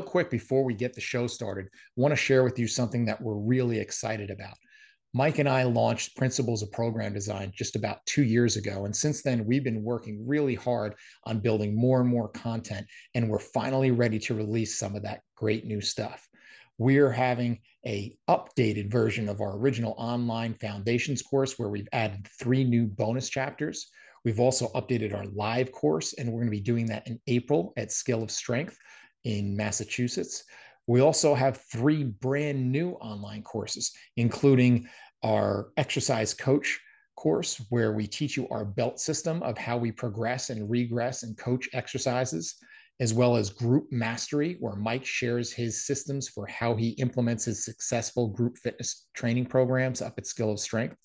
Real quick before we get the show started, want to share with you something that we're really excited about. Mike and I launched Principles of Program Design just about two years ago. And since then, we've been working really hard on building more and more content. And we're finally ready to release some of that great new stuff. We're having a updated version of our original online foundations course where we've added three new bonus chapters. We've also updated our live course, and we're going to be doing that in April at Skill of Strength in Massachusetts. We also have three brand new online courses, including our exercise coach course, where we teach you our belt system of how we progress and regress and coach exercises, as well as group mastery, where Mike shares his systems for how he implements his successful group fitness training programs up at Skill of Strength,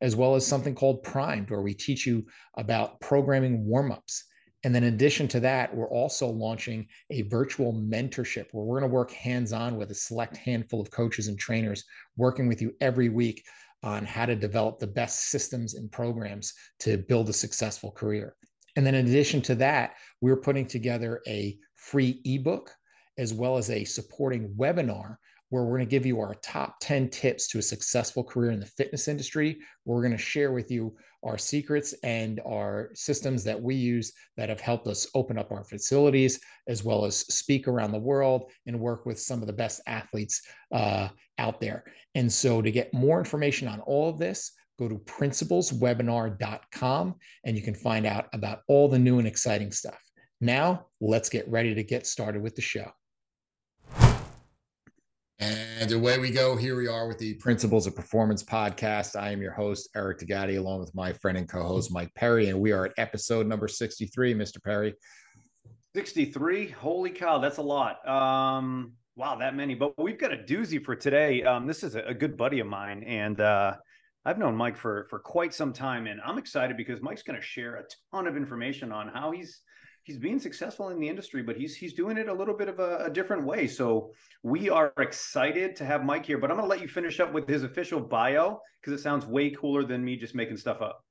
as well as something called Primed, where we teach you about programming warm ups and then in addition to that, we're also launching a virtual mentorship where we're going to work hands on with a select handful of coaches and trainers working with you every week on how to develop the best systems and programs to build a successful career. And then in addition to that, we're putting together a free ebook as well as a supporting webinar where we're going to give you our top 10 tips to a successful career in the fitness industry. We're going to share with you our secrets and our systems that we use that have helped us open up our facilities, as well as speak around the world and work with some of the best athletes uh, out there. And so, to get more information on all of this, go to principleswebinar.com and you can find out about all the new and exciting stuff. Now, let's get ready to get started with the show. And away we go. Here we are with the Principles of Performance podcast. I am your host, Eric D'Agati, along with my friend and co host, Mike Perry. And we are at episode number 63, Mr. Perry. 63. Holy cow, that's a lot. Um, wow, that many. But we've got a doozy for today. Um, this is a, good buddy of mine. And uh, I've known Mike for, for quite some time. And I'm excited because Mike's going to share a ton of information on how he's he's being successful in the industry, but he's he's doing it a little bit of a, a, different way. So we are excited to have Mike here. But I'm going to let you finish up with his official bio because it sounds way cooler than me just making stuff up.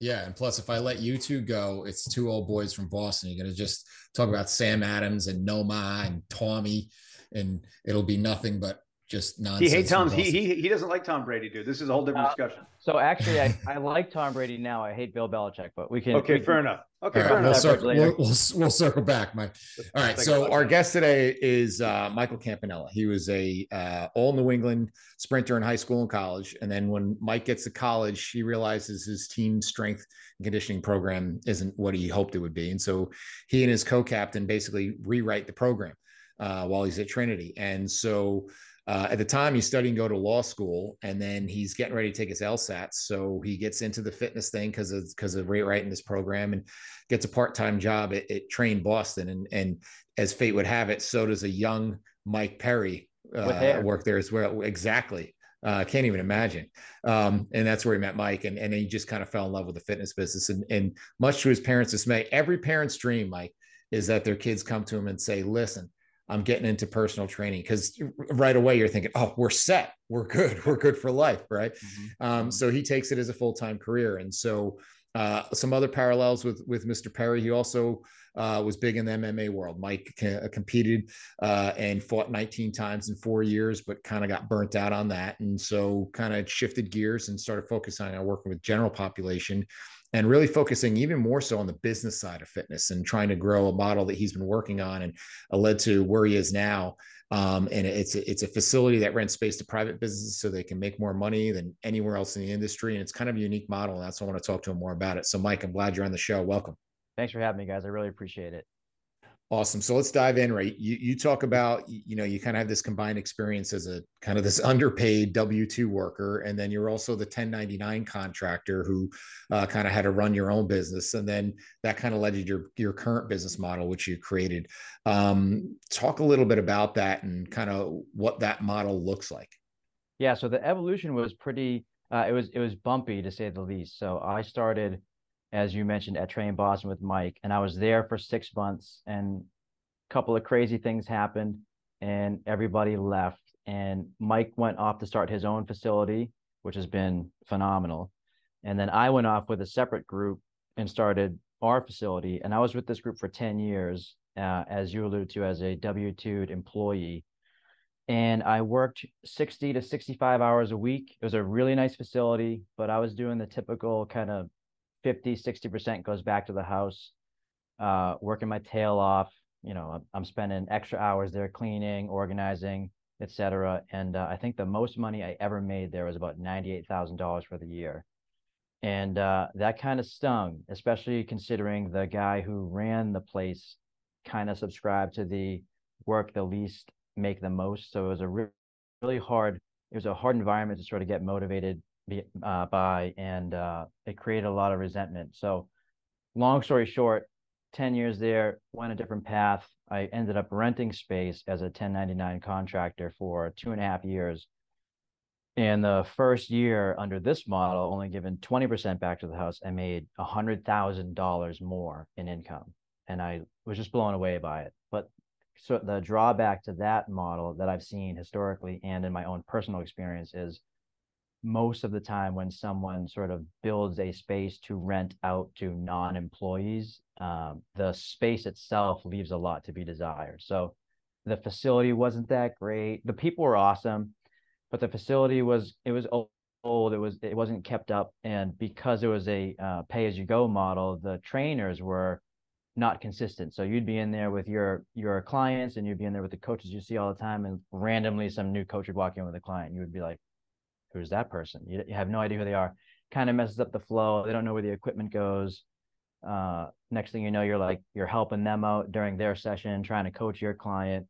Yeah, and plus, if I let you two go, it's two old boys from Boston. You're going to just talk about Sam Adams and Noma and Tommy, and it'll be nothing but just nonsense. He hates Tom. He, he he doesn't like Tom Brady, dude. This is a whole different uh, discussion. So actually, I, I like Tom Brady now. I hate Bill Belichick, but we can. Okay, we fair enough. Okay, right, we'll, circle, we'll, we'll, we'll, circle back, Mike. All right. So our guest today is uh, Michael Campanella. He was a uh, all New England sprinter in high school and college, and then when Mike gets to college, he realizes his team strength and conditioning program isn't what he hoped it would be, and so he and his co-captain basically rewrite the program uh, while he's at Trinity, and so uh, at the time, he's studying to go to law school, and then he's getting ready to take his LSAT. So he gets into the fitness thing because of because of rewriting this program, and gets a part time job at, at, Train Boston. And and as fate would have it, so does a young Mike Perry uh, work there as well. Exactly. I uh, can't even imagine. Um, and that's where he met Mike, and and he just kind of fell in love with the fitness business. And and much to his parents' dismay, every parent's dream, Mike, is that their kids come to him and say, "Listen." I'm getting into personal training because right away you're thinking, oh, we're set, we're good, we're good for life, right? Mm-hmm. Um, mm-hmm. so he takes it as a full time career, and so uh, some other parallels with with Mr. Perry. He also uh, was big in the MMA world. Mike uh, competed uh, and fought 19 times in four years, but kind of got burnt out on that, and so kind of shifted gears and started focusing on working with general population and really focusing even more so on the business side of fitness and trying to grow a model that he's been working on and uh, led to where he is now. Um, and it's a, it's a facility that rents space to private businesses so they can make more money than anywhere else in the industry. And it's kind of a unique model. And that's why I want to talk to him more about it. So, Mike, I'm glad you're on the show. Welcome. Thanks for having me, guys. I really appreciate it. Awesome. So let's dive in, right? You, you talk about, you know, you kind of have this combined experience as a kind of this underpaid W 2 worker. And then you're also the 1099 contractor who uh, kind of had to run your own business. And then that kind of led you to your, your current business model, which you created. Um, talk a little bit about that and kind of what that model looks like. Yeah. So the evolution was pretty, uh, it was, it was bumpy to say the least. So I started as you mentioned, at Train Boston with Mike. And I was there for six months and a couple of crazy things happened and everybody left. And Mike went off to start his own facility, which has been phenomenal. And then I went off with a separate group and started our facility. And I was with this group for 10 years, uh, as you alluded to, as a W 2 employee. And I worked 60 to 65 hours a week. It was a really nice facility, but I was doing the typical kind of 50, 60% goes back to the house, uh, working my tail off. You know, I'm spending extra hours there cleaning, organizing, etc. And uh, I think the most money I ever made there was about $98,000 for the year. And uh, that kind of stung, especially considering the guy who ran the place kind of subscribed to the work the least, make the most. So it was a re- really hard, it was a hard environment to sort of get motivated uh, by, and uh, it created a lot of resentment. So, long story short, 10 years there, went a different path. I ended up renting space as a 1099 contractor for two and a half years. And the first year under this model, only given 20% back to the house, I made $100,000 more in income. And I was just blown away by it. But so the drawback to that model that I've seen historically and in my own personal experience is most of the time when someone sort of builds a space to rent out to non-employees um, the space itself leaves a lot to be desired. So the facility wasn't that great. The people were awesome but the facility was it was old. It was it wasn't kept up. And because it was a uh, pay as you go model the trainers were not consistent. So you'd be in there with your your clients and you'd be in there with the coaches you see all the time and randomly some new coach would walk in with a client. You would be like who's that person? You, you have no idea who they are. Kind of messes up the flow. They don't know where the equipment goes. Uh, next thing you know, you're like you're helping them out during their session, trying to coach your client.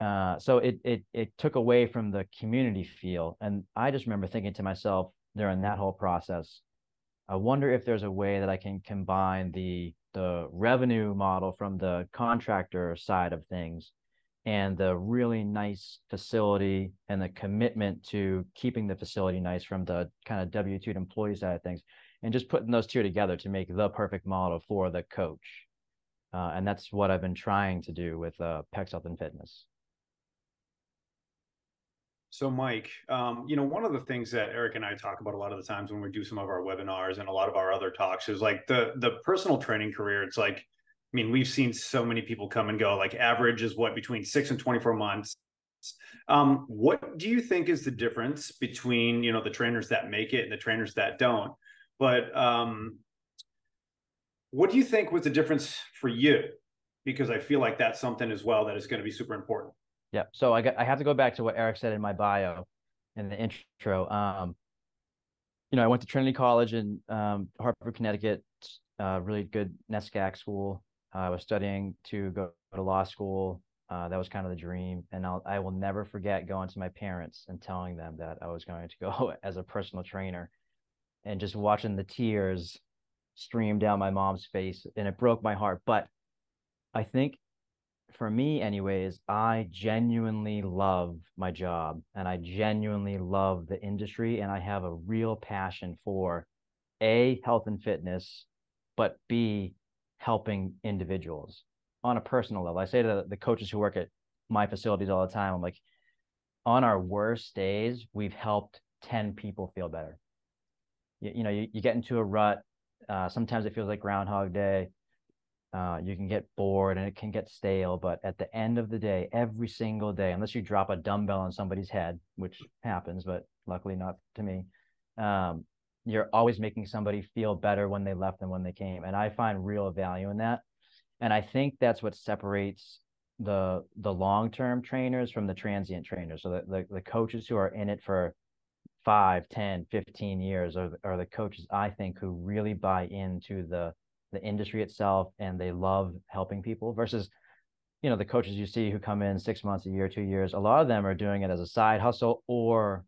Uh, so it it it took away from the community feel, and I just remember thinking to myself during that whole process, I wonder if there's a way that I can combine the the revenue model from the contractor side of things and the really nice facility and the commitment to keeping the facility nice from the kind of W 2 employee side of things, and just putting those two together to make the perfect model for the coach. Uh, and that's what I've been trying to do with uh, PEX Health and Fitness. So, Mike, um, you know, one of the things that Eric and I talk about a lot of the times when we do some of our webinars and a lot of our other talks is like the the personal training career. It's like I mean, we've seen so many people come and go. Like average is what between six and twenty four months. Um, what do you think is the difference between you know the trainers that make it and the trainers that don't? But um, what do you think was the difference for you? Because I feel like that's something as well that is going to be super important. Yeah. So I got I have to go back to what Eric said in my bio in the intro. Um, you know, I went to Trinity College in um, Hartford, Connecticut, uh, really good NESCAC school. I was studying to go to law school. Uh, that was kind of the dream, and I'll, I will never forget going to my parents and telling them that I was going to go as a personal trainer, and just watching the tears stream down my mom's face, and it broke my heart. But I think for me anyways i genuinely love my job and i genuinely love the industry and i have a real passion for a health and fitness but b helping individuals on a personal level. I say to the coaches who work at my facilities all the time, I'm like, on our worst days, we've helped 10 people feel better. You, you know, you, you get into a rut. Uh, sometimes it feels like Groundhog Day. Uh, you can get bored and it can get stale. But at the end of the day, every single day, unless you drop a dumbbell on somebody's head, which happens, but luckily not to me, um, you're always making somebody feel better when they left than when they came. And I find real value in that. And I think that's what separates the the long-term trainers from the transient trainers. So the, the, the coaches who are in it for 5, 10, 15 years are, are the coaches I think who really buy into the the industry itself and they love helping people versus you know the coaches you see who come in six months a year two years a lot of them are doing it as a side hustle or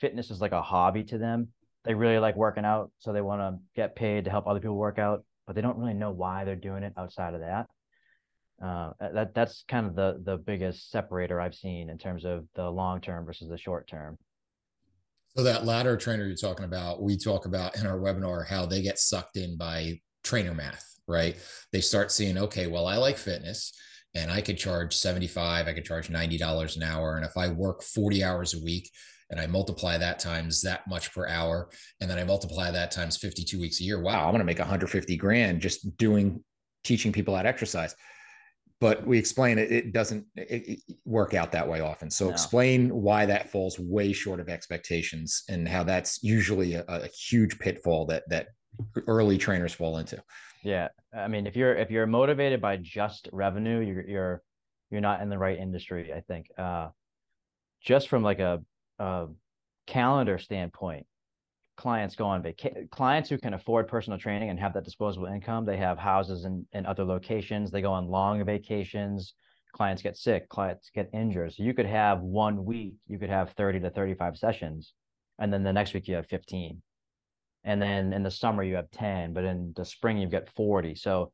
fitness is like a hobby to them they really like working out so they want to get paid to help other people work out but they don't really know why they're doing it outside of that uh, that that's kind of the the biggest separator i've seen in terms of the long term versus the short term so that ladder trainer you're talking about we talk about in our webinar how they get sucked in by trainer math right they start seeing okay well i like fitness and I could charge 75, I could charge $90 an hour. And if I work 40 hours a week and I multiply that times that much per hour, and then I multiply that times 52 weeks a year, wow, I'm going to make 150 grand just doing teaching people how to exercise. But we explain it, it doesn't it, it work out that way often. So no. explain why that falls way short of expectations and how that's usually a, a huge pitfall that that early trainers fall into. Yeah, I mean, if you're if you're motivated by just revenue, you're you're you're not in the right industry. I think. Uh, just from like a, a calendar standpoint, clients go on vacation. Clients who can afford personal training and have that disposable income, they have houses in, in other locations. They go on long vacations. Clients get sick. Clients get injured. So you could have one week, you could have thirty to thirty-five sessions, and then the next week you have fifteen and then in the summer you have 10 but in the spring you've got 40 so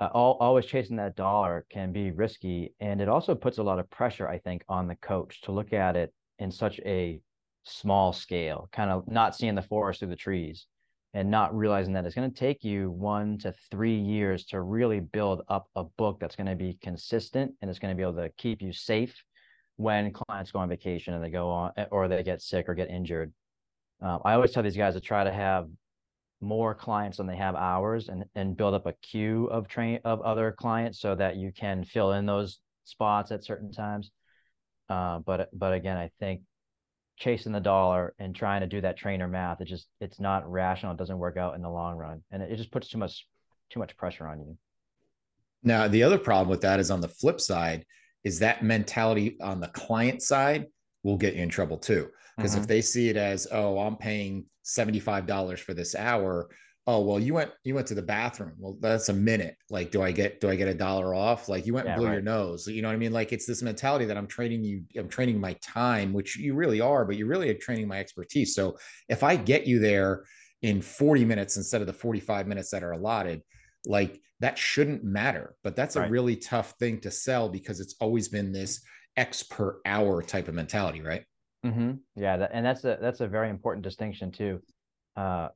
uh, all, always chasing that dollar can be risky and it also puts a lot of pressure i think on the coach to look at it in such a small scale kind of not seeing the forest through the trees and not realizing that it's going to take you one to three years to really build up a book that's going to be consistent and it's going to be able to keep you safe when clients go on vacation and they go on or they get sick or get injured um, I always tell these guys to try to have more clients than they have hours and and build up a queue of train of other clients so that you can fill in those spots at certain times. Uh, but but again, I think chasing the dollar and trying to do that trainer math, it just it's not rational. It doesn't work out in the long run, and it, it just puts too much too much pressure on you. Now, the other problem with that is on the flip side, is that mentality on the client side will get you in trouble too. Because mm-hmm. if they see it as, oh, I'm paying $75 for this hour, oh well you went you went to the bathroom well that's a minute like do i get do i get a dollar off like you went yeah, and blew right. your nose you know what i mean like it's this mentality that i'm training you i'm training my time which you really are but you're really are training my expertise so if i get you there in 40 minutes instead of the 45 minutes that are allotted like that shouldn't matter but that's right. a really tough thing to sell because it's always been this x per hour type of mentality right Mm-hmm. Yeah, that, and that's a that's a very important distinction too. Uh,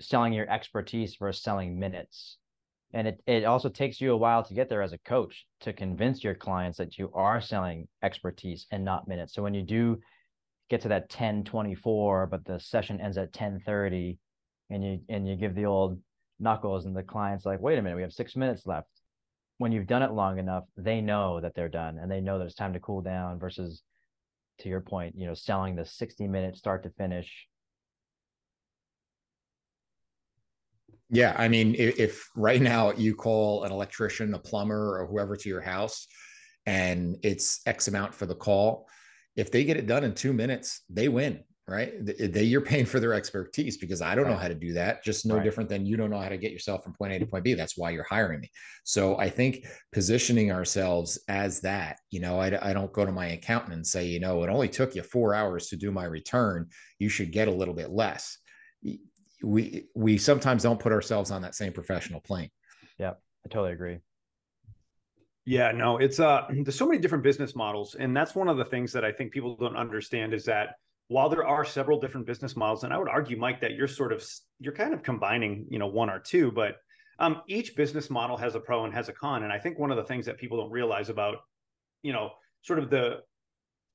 selling your expertise versus selling minutes, and it it also takes you a while to get there as a coach to convince your clients that you are selling expertise and not minutes. So when you do get to that 10 24 but the session ends at 10 30 and you and you give the old knuckles and the client's like wait a minute we have six minutes left when you've done it long enough they know that they're done and they know that it's time to cool down versus to your point, you know, selling the 60 minute start to finish. Yeah. I mean, if, if right now you call an electrician, a plumber, or whoever to your house and it's X amount for the call, if they get it done in two minutes, they win right? They, you're paying for their expertise because I don't right. know how to do that. Just no right. different than you don't know how to get yourself from point A to point B. That's why you're hiring me. So I think positioning ourselves as that, you know, I, I don't go to my accountant and say, you know, it only took you four hours to do my return. You should get a little bit less. We we sometimes don't put ourselves on that same professional plane. Yeah, I totally agree. Yeah, no, it's uh there's so many different business models and that's one of the things that I think people don't understand is that while there are several different business models, and I would argue, Mike, that you're sort of you're kind of combining, you know, one or two, but um, each business model has a pro and has a con. And I think one of the things that people don't realize about, you know, sort of the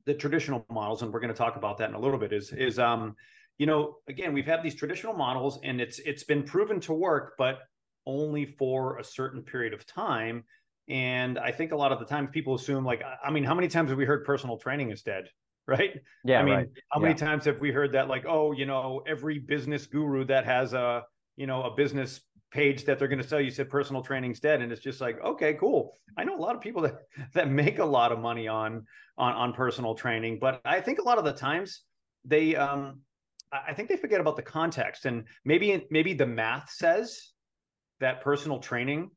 the traditional models, and we're going to talk about that in a little bit, is is um, you know, again, we've had these traditional models, and it's it's been proven to work, but only for a certain period of time. And I think a lot of the times people assume, like, I mean, how many times have we heard personal training is dead? right? Yeah, I mean, right. how Yeah. many times have we heard that? Like, oh, you know, every business guru that has a, you know, a business page that they're going to sell you said personal training's dead, and it's just like, okay, cool. I know a lot of people that that make a lot of money on on on personal training, but I think a lot of the times they, um, I think they forget about the context, and maybe maybe the math says that personal training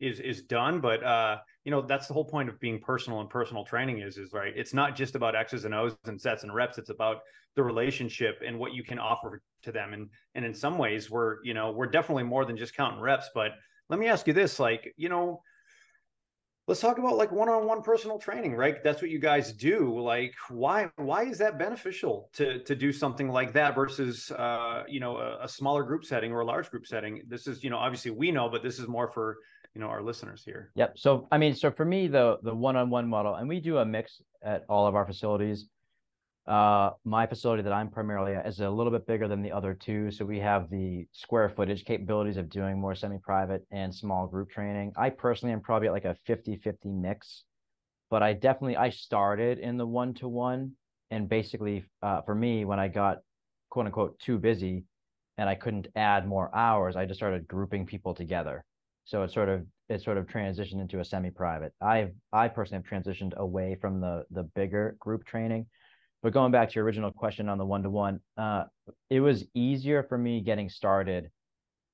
is is done, but uh, you know that's the whole point of being personal and personal training is is right it's not just about x's and o's and sets and reps it's about the relationship and what you can offer to them and and in some ways we're you know we're definitely more than just counting reps but let me ask you this like you know let's talk about like one-on-one personal training right that's what you guys do like why why is that beneficial to to do something like that versus uh you know a, a smaller group setting or a large group setting this is you know obviously we know but this is more for you know our listeners here Yep. So I mean, so for me, the the one-on-one model, and we do a mix at all of our facilities. Uh, my facility that I'm primarily at is a little bit bigger than the other two, so we have the square footage capabilities of doing more semi-private and small group training. I personally am probably at like a 50-50 mix, but I definitely I started in the one-to-one, and basically, uh, for me, when I got quote unquote too busy, and I couldn't add more hours, I just started grouping people together. So it sort of it sort of transitioned into a semi-private. I've I personally have transitioned away from the the bigger group training. But going back to your original question on the one-to-one, uh, it was easier for me getting started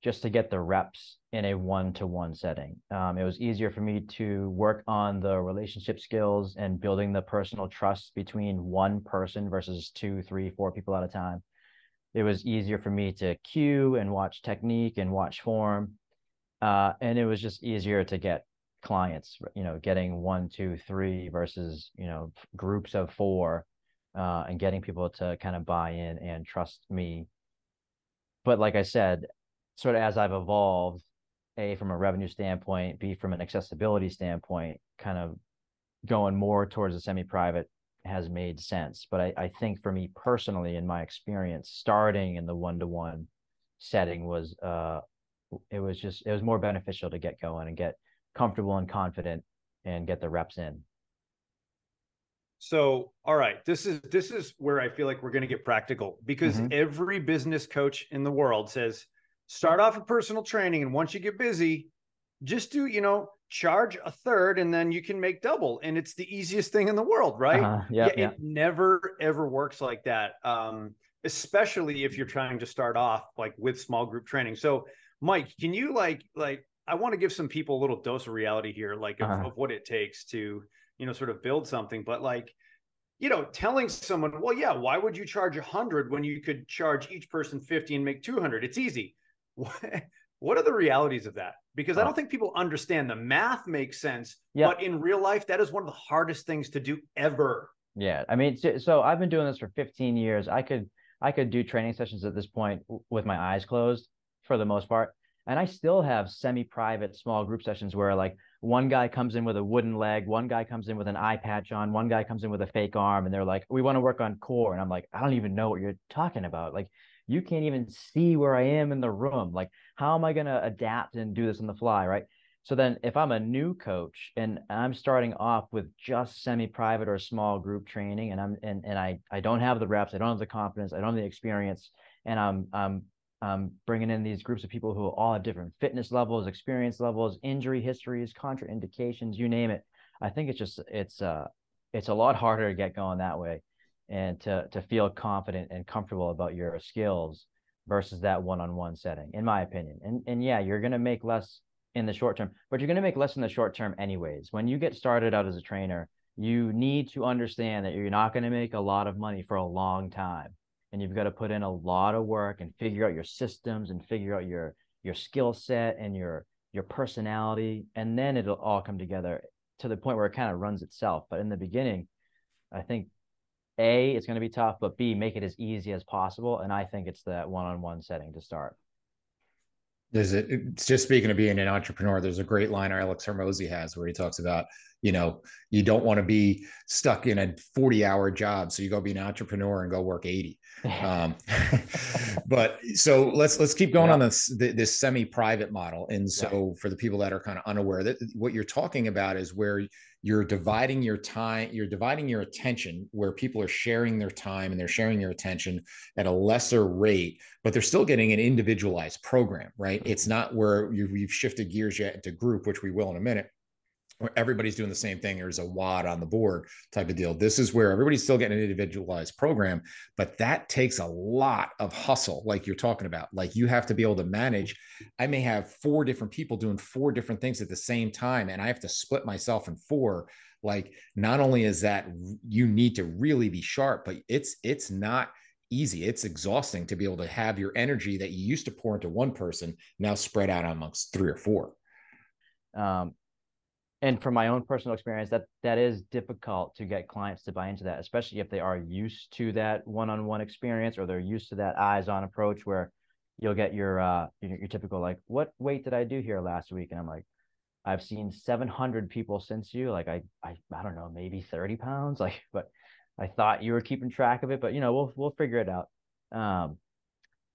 just to get the reps in a one-to-one setting. Um, it was easier for me to work on the relationship skills and building the personal trust between one person versus two, three, four people at a time. It was easier for me to cue and watch technique and watch form uh, and it was just easier to get clients you know getting one two three versus you know groups of four uh, and getting people to kind of buy in and trust me but like i said sort of as i've evolved a from a revenue standpoint b from an accessibility standpoint kind of going more towards a semi-private has made sense but I, I think for me personally in my experience starting in the one-to-one setting was uh it was just it was more beneficial to get going and get comfortable and confident and get the reps in. So, all right, this is this is where I feel like we're going to get practical because Mhm. every business coach in the world says start off with personal training and once you get busy, just do, you know, charge a third and then you can make double and it's the easiest thing in the world, right? Uh-huh. Yeah, yeah. it never ever works like that. Um especially if you're trying to start off like with small group training. So, Mike, can you like like I want to give some people a little dose of reality here like Uh-huh. of what it takes to you know sort of build something but like you know telling someone well yeah why would you charge 100 when you could charge each person 50 and make 200 it's easy. What, are the realities of that? Because i Oh. don't think people understand. The math makes sense Yeah. but in real life that is one of the hardest things to do ever. Yeah, I mean, so, so I've been doing this for 15 years. I could I could do training sessions at this point with my eyes closed for the most part, and I still have semi-private small group sessions where like one guy comes in with a wooden leg, one guy comes in with an eye patch on, one guy comes in with a fake arm, and they're like, "We want to work on core," and I'm like, "I don't even know what you're talking about. Like, you can't even see where I am in the room. Like, how am I gonna adapt and do this on the fly, right?" So then if I'm a new coach and I'm starting off with just semi-private or small group training and I'm and, and I I don't have the reps, I don't have the confidence, I don't have the experience, and I'm I'm I'm bringing in these groups of people who all have different fitness levels, experience levels, injury histories, contraindications, you name it. I think it's just it's uh it's a lot harder to get going that way and to to feel confident and comfortable about your skills versus that one-on-one setting, in my opinion. And and yeah, you're gonna make less in the short term, but you're going to make less in the short term anyways. When you get started out as a trainer, you need to understand that you're not going to make a lot of money for a long time. And you've got to put in a lot of work and figure out your systems and figure out your your skill set and your your personality and then it'll all come together to the point where it kind of runs itself. But in the beginning, I think A, it's going to be tough, but B, make it as easy as possible. And I think it's that one-on-one setting to start. There's a, it's just speaking of being an entrepreneur, there's a great line our Alex Hormozi has where he talks about you know you don't want to be stuck in a 40 hour job so you go be an entrepreneur and go work 80 um, but so let's let's keep going yeah. on this this semi-private model and so yeah. for the people that are kind of unaware that what you're talking about is where you're dividing your time you're dividing your attention where people are sharing their time and they're sharing your attention at a lesser rate but they're still getting an individualized program right? It's not where you've, you've shifted gears yet into group which we will in a minute everybody's doing the same thing. There's a WOD on the board type of deal. This is where everybody's still getting an individualized program, but that takes a lot of hustle, like you're talking about. Like you have to be able to manage. I may have four different people doing four different things at the same time, and I have to split myself in four. Like not only is that you need to really be sharp, but it's it's not easy. It's exhausting to be able to have your energy that you used to pour into one person now spread out amongst three or four. Um, and from my own personal experience that that is difficult to get clients to buy into that especially if they are used to that one-on-one experience or they're used to that eyes-on approach where you'll get your uh your, your typical like what weight did i do here last week? And i'm like i've seen 700 people since you. Like i i, I don't know maybe 30 pounds. Like but i thought you were keeping track of it but you know we'll we'll figure it out. Um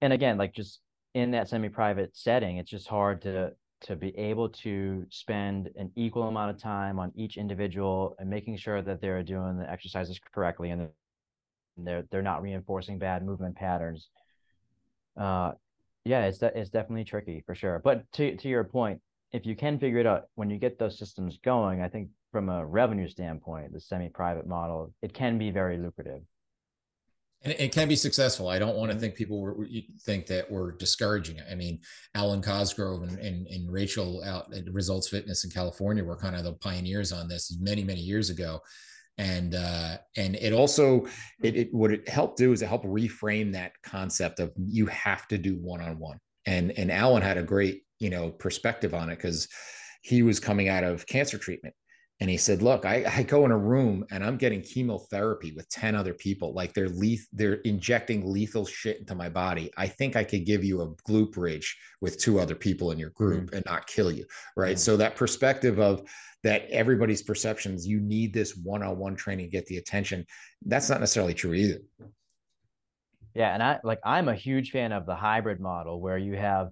and again like just in that semi-private setting it's just hard to to be able to spend an equal amount of time on each individual and making sure that they're doing the exercises correctly and they're they're not reinforcing bad movement patterns. Uh, yeah, it's it's definitely tricky for sure. But to to your point, if you can figure it out when you get those systems going, I think from a revenue standpoint, the semi-private model it can be very lucrative and it can be successful. I don't want to think people were, think that we're discouraging it. I mean, Alwyn Cosgrove and, and, and, Rachel out at Results Fitness in California were kind of the pioneers on this many, many years ago. And uh, and it also it, it what it helped do is it helped reframe that concept of you have to do one on one. And and Alwyn had a great you know perspective on it because he was coming out of cancer treatment and he said look I, I, go in a room and i'm getting chemotherapy with 10 other people like they're leth- they're injecting lethal shit into my body i think i could give you a glute bridge with two other people in your group mm. and not kill you right mm. so that perspective of that everybody's perceptions you need this one-on-one training to get the attention that's not necessarily true either yeah and i like i'm a huge fan of the hybrid model where you have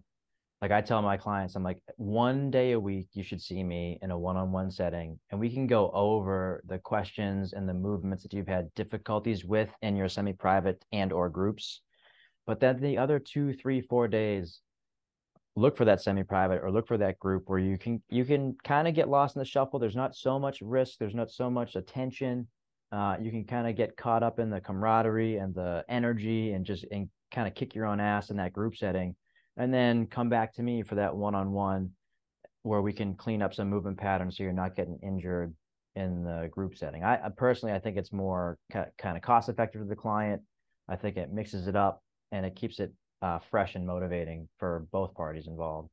like I tell my clients, I'm like, one day a week, you should see me in a one on one setting, and we can go over the questions and the movements that you've had difficulties with in your semi private and or groups. But then the other two, three, four days, look for that semi private or look for that group where you can you can kind of get lost in the shuffle. There's not so much risk. There's not so much attention. Uh, you can kind of get caught up in the camaraderie and the energy and just and kind of kick your own ass in that group setting and then come back to me for that one-on-one where we can clean up some movement patterns so you're not getting injured in the group setting. I, I personally, I think it's more ca- kind of cost effective to the client. I think it mixes it up and it keeps it uh, fresh and motivating for both parties involved.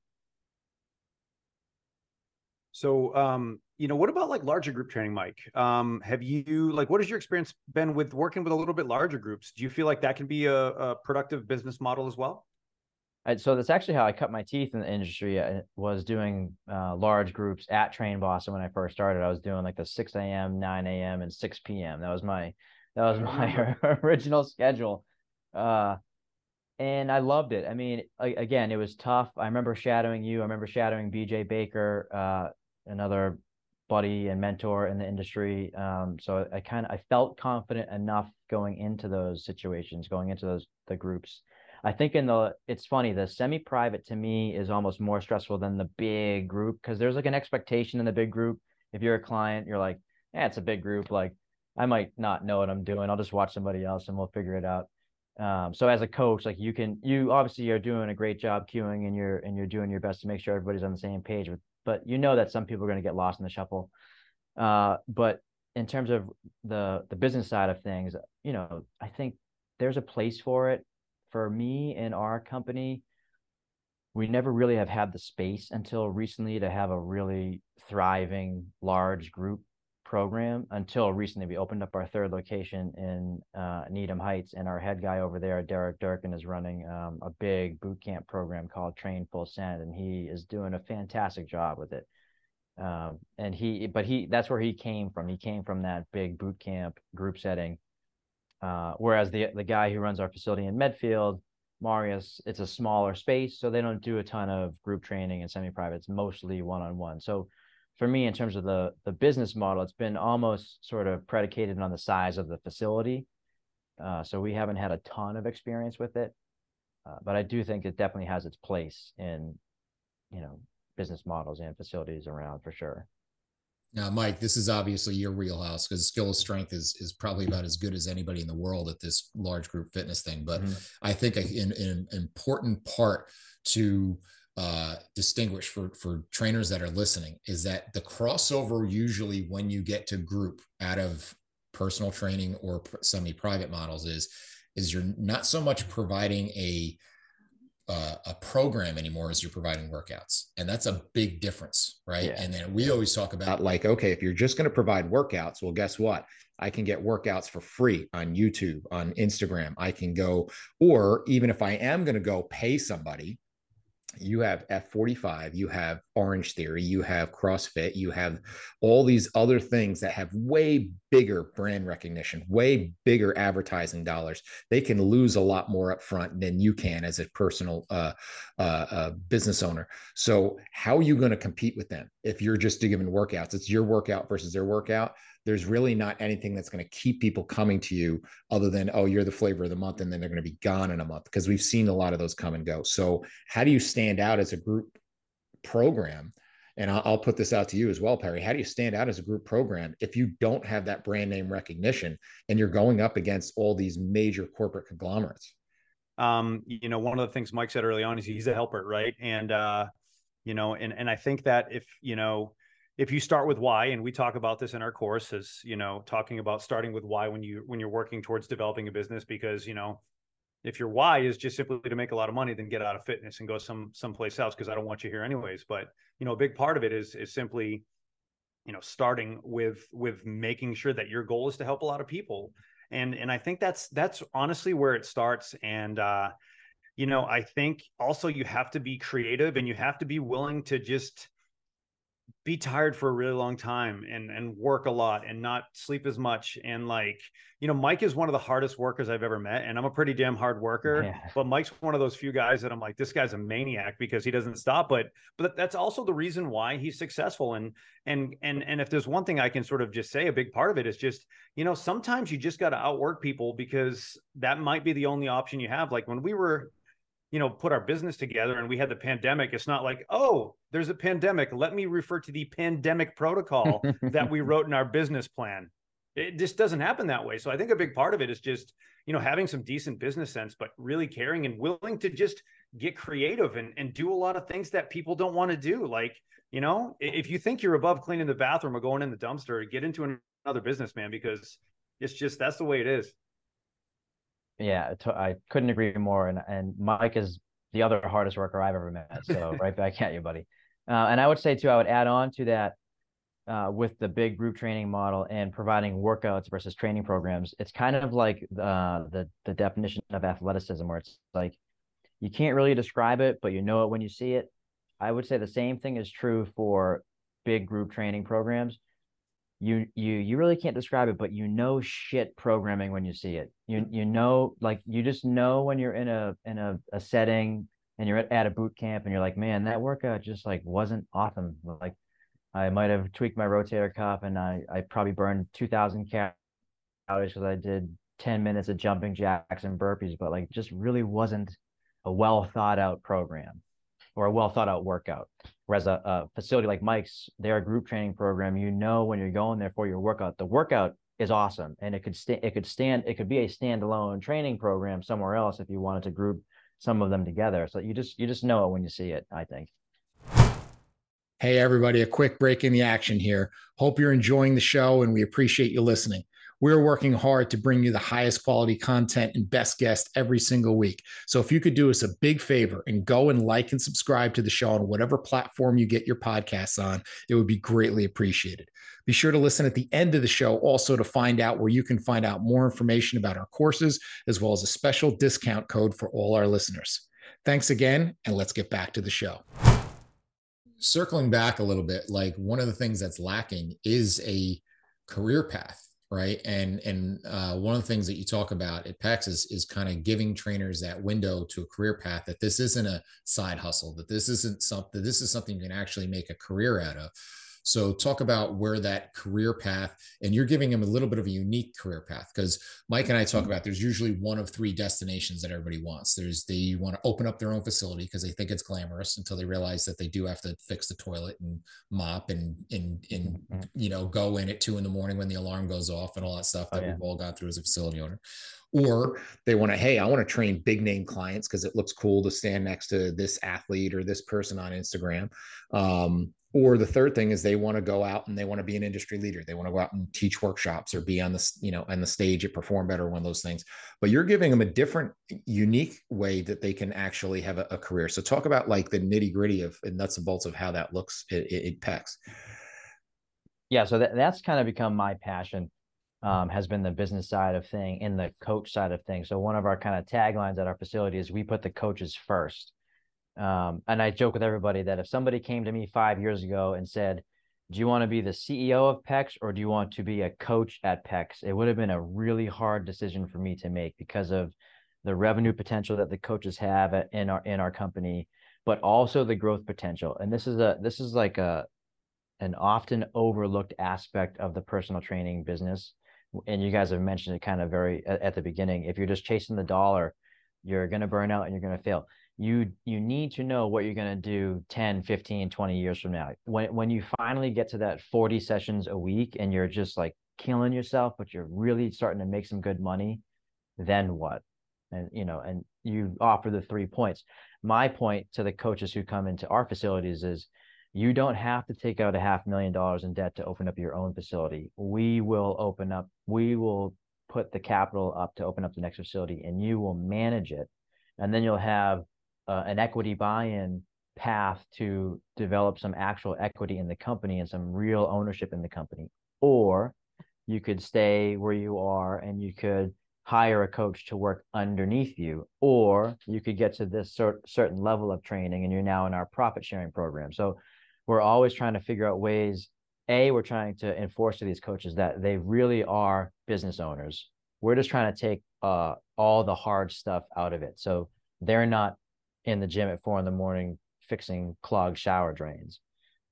So, um, you know, what about like larger group training, Mike? Um, have you like what has your experience been with working with a little bit larger groups? Do you feel like that can be a, a productive business model as well? So that's actually how I cut my teeth in the industry. I was doing uh, large groups at Train Boston when I first started. I was doing like the 6 a.m., 9 a.m., and 6 p.m. That was my that was my original schedule, uh, and I loved it. I mean, again, it was tough. I remember shadowing you. I remember shadowing BJ Baker, uh, another buddy and mentor in the industry. Um, so I kind of I felt confident enough going into those situations, going into those the groups I think in the it's funny the semi private to me is almost more stressful than the big group because there's like an expectation in the big group. If you're a client, you're like, yeah, it's a big group. Like I might not know what I'm doing. I'll just watch somebody else and we'll figure it out. Um, so as a coach, like you can you obviously are doing a great job cueing and you're and you're doing your best to make sure everybody's on the same page. But but you know that some people are going to get lost in the shuffle. Uh, but in terms of the the business side of things, you know, I think there's a place for it for me and our company, we never really have had the space until recently to have a really thriving large group program until recently we opened up our third location in uh, Needham Heights and our head guy over there Derek Durkin is running um, a big boot camp program called Train Full Send and he is doing a fantastic job with it Um, and he, but he, that's where he came from. He came from that big boot camp group setting. Uh, whereas the the guy who runs our facility in Medfield, Marius, it's a smaller space, so they don't do a ton of group training and semi-private. It's mostly one-on-one. So for me, in terms of the the business model, it's been almost sort of predicated on the size of the facility. Uh, so we haven't had a ton of experience with it, uh, but I do think it definitely has its place in, you know, business models and facilities around for sure. Now, Mike, this is obviously your wheelhouse because skill of strength is is probably about as good as anybody in the world at this large group fitness thing. But mm-hmm. I think an, an important part to uh, distinguish for for trainers that are listening is that the crossover usually when you get to group out of personal training or semi private models is is you're not so much providing a uh, a program anymore as you're providing workouts. And that's a big difference right? Yeah. and then we always talk about like okay if you're just going to provide workouts well guess what? I can get workouts for free on youtube on instagram. I can go or even if i am going to go pay somebody you have F45, you have Orange Theory, you have CrossFit, you have all these other things that have way bigger brand recognition, way bigger advertising dollars. They can lose a lot more upfront than you can as a personal uh, uh, uh, business owner. So, how are you going to compete with them if you're just giving workouts? It's your workout versus their workout there's really not anything that's going to keep people coming to you other than oh you're the flavor of the month and then they're going to be gone in a month because we've seen a lot of those come and go. So how do you stand out as a group program? And I'll, put this out to you as well perry. How do you stand out as a group program if you don't have that brand name recognition and you're going up against all these major corporate conglomerates? Um, you know, one of the things Mike said early on is he's a helper, right? And uh, you know, and and I think that if you know, if you start with why and we talk about this in our course as you know talking about starting with why when you when you're working towards developing a business because you know if your why is just simply to make a lot of money then get out of fitness and go some someplace else because i don't want you here anyways. But you know a big part of it is is simply you know starting with with making sure that your goal is to help a lot of people. And and i think that's that's honestly where it starts. And uh you know i think also you have to be creative and you have to be willing to just be tired for a really long time and and work a lot and not sleep as much. And like you know Mike is one of the hardest workers I've ever met and I'm a pretty damn hard worker yeah. but Mike's one of those few guys that I'm like this guy's a maniac because he doesn't stop. But but that's also the reason why he's successful. And and and and if there's one thing I can sort of just say a big part of it is just you know sometimes you just got to outwork people because that might be the only option you have. Like when we were you know put our business together and we had the pandemic it's not like oh there's a pandemic. Let me refer to the pandemic protocol that we wrote in our business plan. It just doesn't happen that way. So i think a big part of it is just you know having some decent business sense but really caring and willing to just get creative and, and do a lot of things that people don't want to do. Like you know if you think you're above cleaning the bathroom or going in the dumpster get into another business man because it's just that's the way it is yeah, I couldn't agree more. And and Mike is the other hardest worker I've ever met. So right back at you, buddy. Uh, and I would say too, I would add on to that uh, with the big group training model and providing workouts versus training programs. It's kind of like uh, the the definition of athleticism, where it's like you can't really describe it, but you know it when you see it. I would say the same thing is true for big group training programs you you you really can't describe it but you know shit programming when you see it. You mm. you know like you just know when you're in a in a, a setting and you're at, at a boot camp and you're like man that workout just like wasn't awesome. Like i might have tweaked my rotator cuff and i i probably burned 2000 calories because i did 10 minutes of jumping jacks and burpees but like just really wasn't a well thought out program or a well thought out workout. Whereas a, a, facility like Mike's, their group training program, you know when you're going there for your workout, the workout is awesome, and it could stand. It could stand. It could be a standalone training program somewhere else if you wanted to group some of them together. So you just you just know it when you see it. I think. Hey everybody, a quick break in the action here. Hope you're enjoying the show, and we appreciate you listening. We're working hard to bring you the highest quality content and best guests every single week. So if you could do us a big favor and go and like and subscribe to the show on whatever platform you get your podcasts on, it would be greatly appreciated. Be sure to listen at the end of the show also to find out where you can find out more information about our courses, as well as a special discount code for all our listeners. Thanks again, and let's get back to the show. circling back a little bit, like one of the things that's lacking is a career path right? And and uh, one of the things that you talk about at pex is is kind of giving trainers that window to a career path that this isn't a side hustle that this isn't something this is something you can actually make a career out of so talk about where that career path, and you're giving them a little bit of a unique career path because Mike and I talk mm-hmm. about there's usually one of three destinations that everybody wants. There's they want to open up their own facility because they think it's glamorous until they realize that they do have to fix the toilet and mop and and and mm-hmm. you know go in at two in the morning when the alarm goes off and all that stuff oh, that oh, yeah. we've all gone through as a facility owner or they want to hey i want to train big name clients because it looks cool to stand next to this athlete or this person on instagram um, or the third thing is they want to go out and they want to be an industry leader. They want to go out and teach workshops or be on the you know on the stage at perform better one of those things. But you're giving them a different unique way that they can actually have a, a career. So talk about like the nitty gritty of and nuts and bolts of how that looks It at pex yeah so that, that's kind of become my passion um, has been the business side of thing and the coach side of things. So one of our kind of taglines at our facility is we put the coaches first um, and I joke with everybody that if somebody came to me five years ago and said, Do you want to be the CEO of PEX or do you want to be a coach at PEX? It would have been a really hard decision for me to make because of the revenue potential that the coaches have in our in our company, but also the growth potential. And this is a this is like a an often overlooked aspect of the personal training business. And you guys have mentioned it kind of very at the beginning. If you're just chasing the dollar, you're going to burn out and you're going to fail you you need to know what you're going to do 10 15 20 years from now. When when you finally get to that 40 sessions a week and you're just like killing yourself but you're really starting to make some good money then what? And you know and you offer the three points. My point to the coaches who come into our facilities is you don't have to take out a half million dollars in debt to open up your own facility. We will open up we will put the capital up to open up the next facility and you will manage it. And then you'll have uh, an equity buy-in path to develop some actual equity in the company and some real ownership in the company. Or you could stay where you are and you could hire a coach to work underneath you. Or you could get to this cert- certain level of training and you're now in our profit sharing program. So we're always trying to figure out ways a we're trying to enforce to these coaches that they really are business owners. We're just trying to take uh, all the hard stuff out of it. So they're not in the gym at four in the morning fixing clogged shower drains.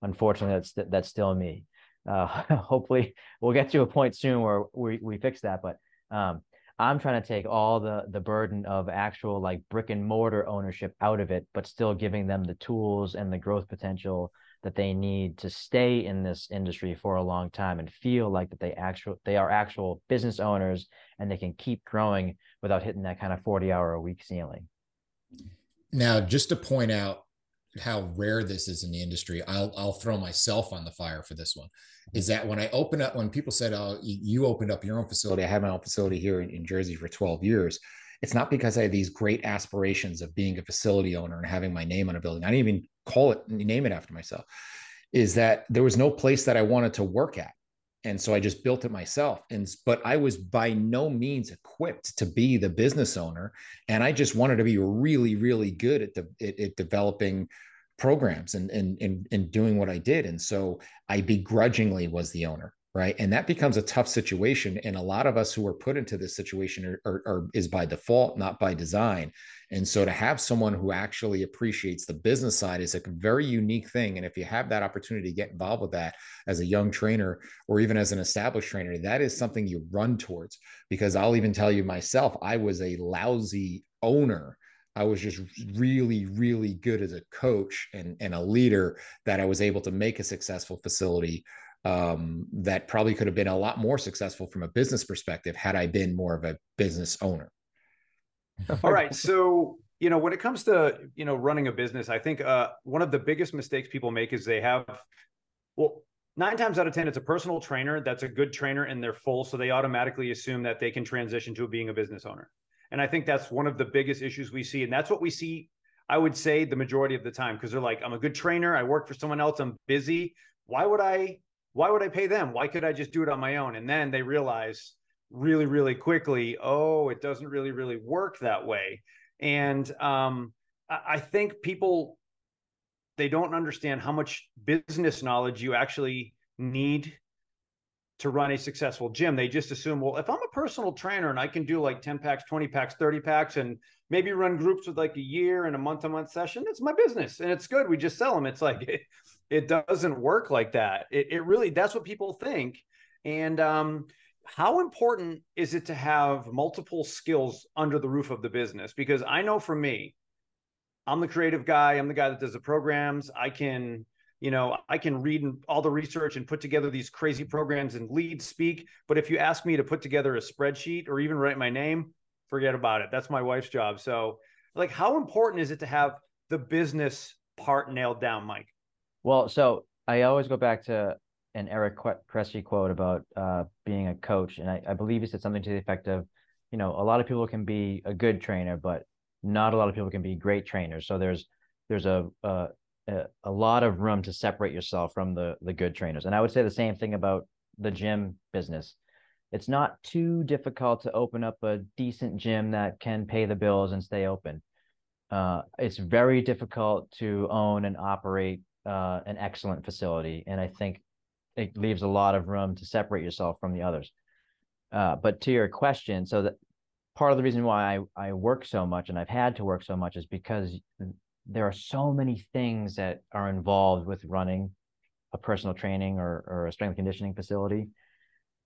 Unfortunately, that's that's still me. Uh, hopefully, we'll get to a point soon where we we fix that. But um, I'm trying to take all the the burden of actual like brick and mortar ownership out of it, but still giving them the tools and the growth potential that they need to stay in this industry for a long time and feel like that they actual they are actual business owners and they can keep growing without hitting that kind of 40 hour a week ceiling. Now, just to point out how rare this is in the industry, I'll I'll throw myself on the fire for this one. Is that when I open up, when people said, "Oh, you opened up your own facility," I have my own facility here in, in Jersey for 12 years. It's not because I have these great aspirations of being a facility owner and having my name on a building. I didn't even call it name it after myself. Is that there was no place that I wanted to work at and so i just built it myself. And but i was by no means equipped to be the business owner. And i just wanted to be really really good at the at, at developing programs and, and and and doing what i did. And so i begrudgingly was the owner right? And that becomes a tough situation. And a lot of us who are put into this situation are, are, are, is by default not by design and so to have someone who actually appreciates the business side is a very unique thing. And if you have that opportunity to get involved with that as a young trainer or even as an established trainer that is something you run towards. Because i'll even tell you myself i was a lousy owner. I was just really, really good as a coach and, and a leader that I was able to make a successful facility um, that probably could have been a lot more successful from a business perspective had I been more of a business owner. All right. So, you know, when it comes to, you know, running a business, I think uh, one of the biggest mistakes people make is they have, well, nine times out of 10, it's a personal trainer that's a good trainer and they're full. So they automatically assume that they can transition to being a business owner. And I think that's one of the biggest issues we see. And that's what we see, I would say, the majority of the time, because they're like, I'm a good trainer. I work for someone else. I'm busy. Why would I why would I pay them? Why could I just do it on my own? And then they realize really, really quickly, oh, it doesn't really, really work that way. And um, I think people they don't understand how much business knowledge you actually need to run a successful gym. They just assume, well, if I'm a personal trainer and I can do like 10 packs, 20 packs, 30 packs, and maybe run groups with like a year and a month to month session, it's my business and it's good. We just sell them. It's like, it, it doesn't work like that. It, it really, that's what people think. And um, how important is it to have multiple skills under the roof of the business? Because I know for me, I'm the creative guy. I'm the guy that does the programs. I can, you know, I can read all the research and put together these crazy programs and lead speak. But if you ask me to put together a spreadsheet or even write my name, forget about it. That's my wife's job. So, like, how important is it to have the business part nailed down, Mike? Well, so I always go back to an Eric Cressey quote about uh, being a coach, and I, I believe he said something to the effect of, you know, a lot of people can be a good trainer, but not a lot of people can be great trainers. So there's there's a, a a lot of room to separate yourself from the the good trainers. And I would say the same thing about the gym business. It's not too difficult to open up a decent gym that can pay the bills and stay open. Uh, it's very difficult to own and operate uh, an excellent facility, and I think it leaves a lot of room to separate yourself from the others. Uh, but to your question, so that part of the reason why I, I work so much and I've had to work so much is because there are so many things that are involved with running a personal training or, or a strength conditioning facility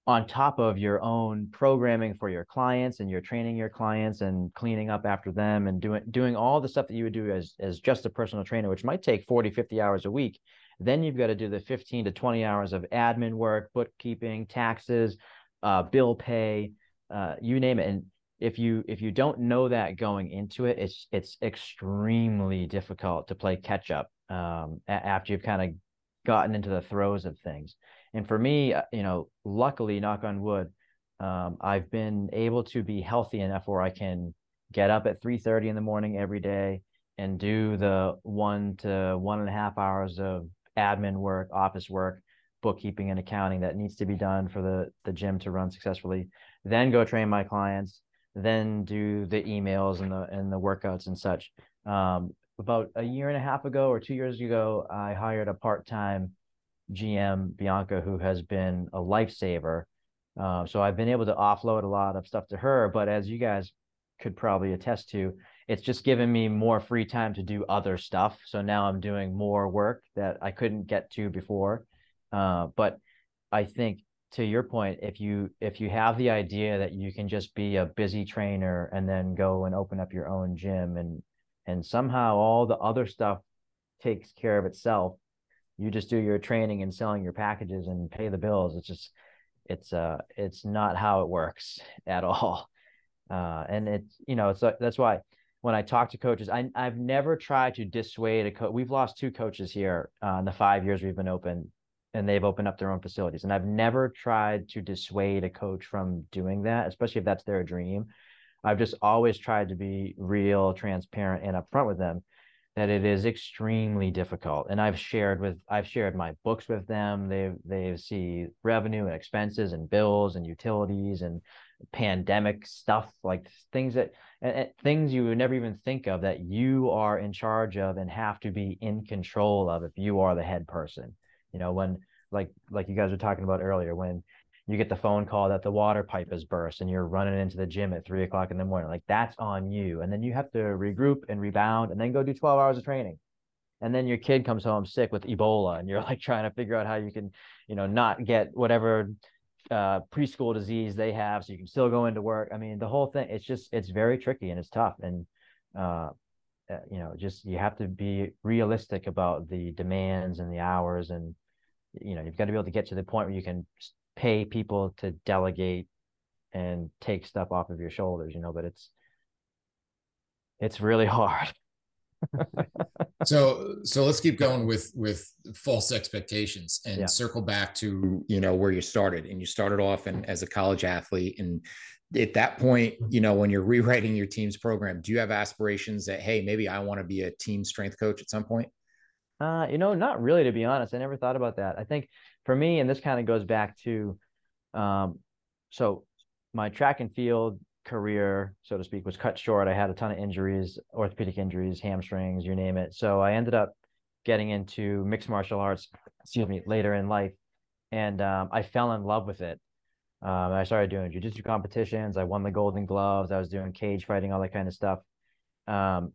on top of your own programming for your clients and you're training your clients and cleaning up after them and doing doing all the stuff that you would do as as just a personal trainer which might take 40 50 hours a week then you've got to do the 15 to 20 hours of admin work bookkeeping taxes uh, bill pay uh, you name it and if you if you don't know that going into it, it's it's extremely difficult to play catch up um, after you've kind of gotten into the throes of things. And for me, uh, you know, luckily, knock on wood, um, I've been able to be healthy enough where I can get up at three thirty in the morning every day and do the one to one and a half hours of admin work, office work, bookkeeping and accounting that needs to be done for the the gym to run successfully. Then go train my clients then do the emails and the and the workouts and such. Um, about a year and a half ago or two years ago, I hired a part-time GM, Bianca, who has been a lifesaver. Uh, so I've been able to offload a lot of stuff to her. But as you guys could probably attest to, it's just given me more free time to do other stuff. So now I'm doing more work that I couldn't get to before. Uh, but I think to your point, if you if you have the idea that you can just be a busy trainer and then go and open up your own gym and and somehow all the other stuff takes care of itself, you just do your training and selling your packages and pay the bills. It's just it's uh it's not how it works at all. Uh, and it's you know it's uh, that's why when I talk to coaches, I I've never tried to dissuade a coach. We've lost two coaches here uh, in the five years we've been open and they've opened up their own facilities. And I've never tried to dissuade a coach from doing that, especially if that's their dream. I've just always tried to be real, transparent, and upfront with them that it is extremely difficult. And I've shared with I've shared my books with them. They they see revenue and expenses and bills and utilities and pandemic stuff like things that and, things you would never even think of that you are in charge of and have to be in control of if you are the head person. You know when like like you guys were talking about earlier when you get the phone call that the water pipe has burst and you're running into the gym at three o'clock in the morning like that's on you. And then you have to regroup and rebound and then go do 12 hours of training. And then your kid comes home sick with ebola and you're like trying to figure out how you can you know not get whatever uh, preschool disease they have so you can still go into work. I mean the whole thing it's just it's very tricky and it's tough. And uh, uh, you know just you have to be realistic about the demands and the hours and you know you've got to be able to get to the point where you can pay people to delegate and take stuff off of your shoulders you know but it's it's really hard so so let's keep going with with false expectations and yeah. circle back to you know where you started and you started off and as a college athlete and at that point, you know, when you're rewriting your team's program, do you have aspirations that, hey, maybe I want to be a team strength coach at some point? Uh, you know, not really, to be honest. I never thought about that. I think for me, and this kind of goes back to, um, so my track and field career, so to speak, was cut short. I had a ton of injuries, orthopedic injuries, hamstrings, you name it. So I ended up getting into mixed martial arts, excuse me, later in life. And um, I fell in love with it. Um, I started doing jujitsu competitions. I won the Golden Gloves. I was doing cage fighting, all that kind of stuff. Um,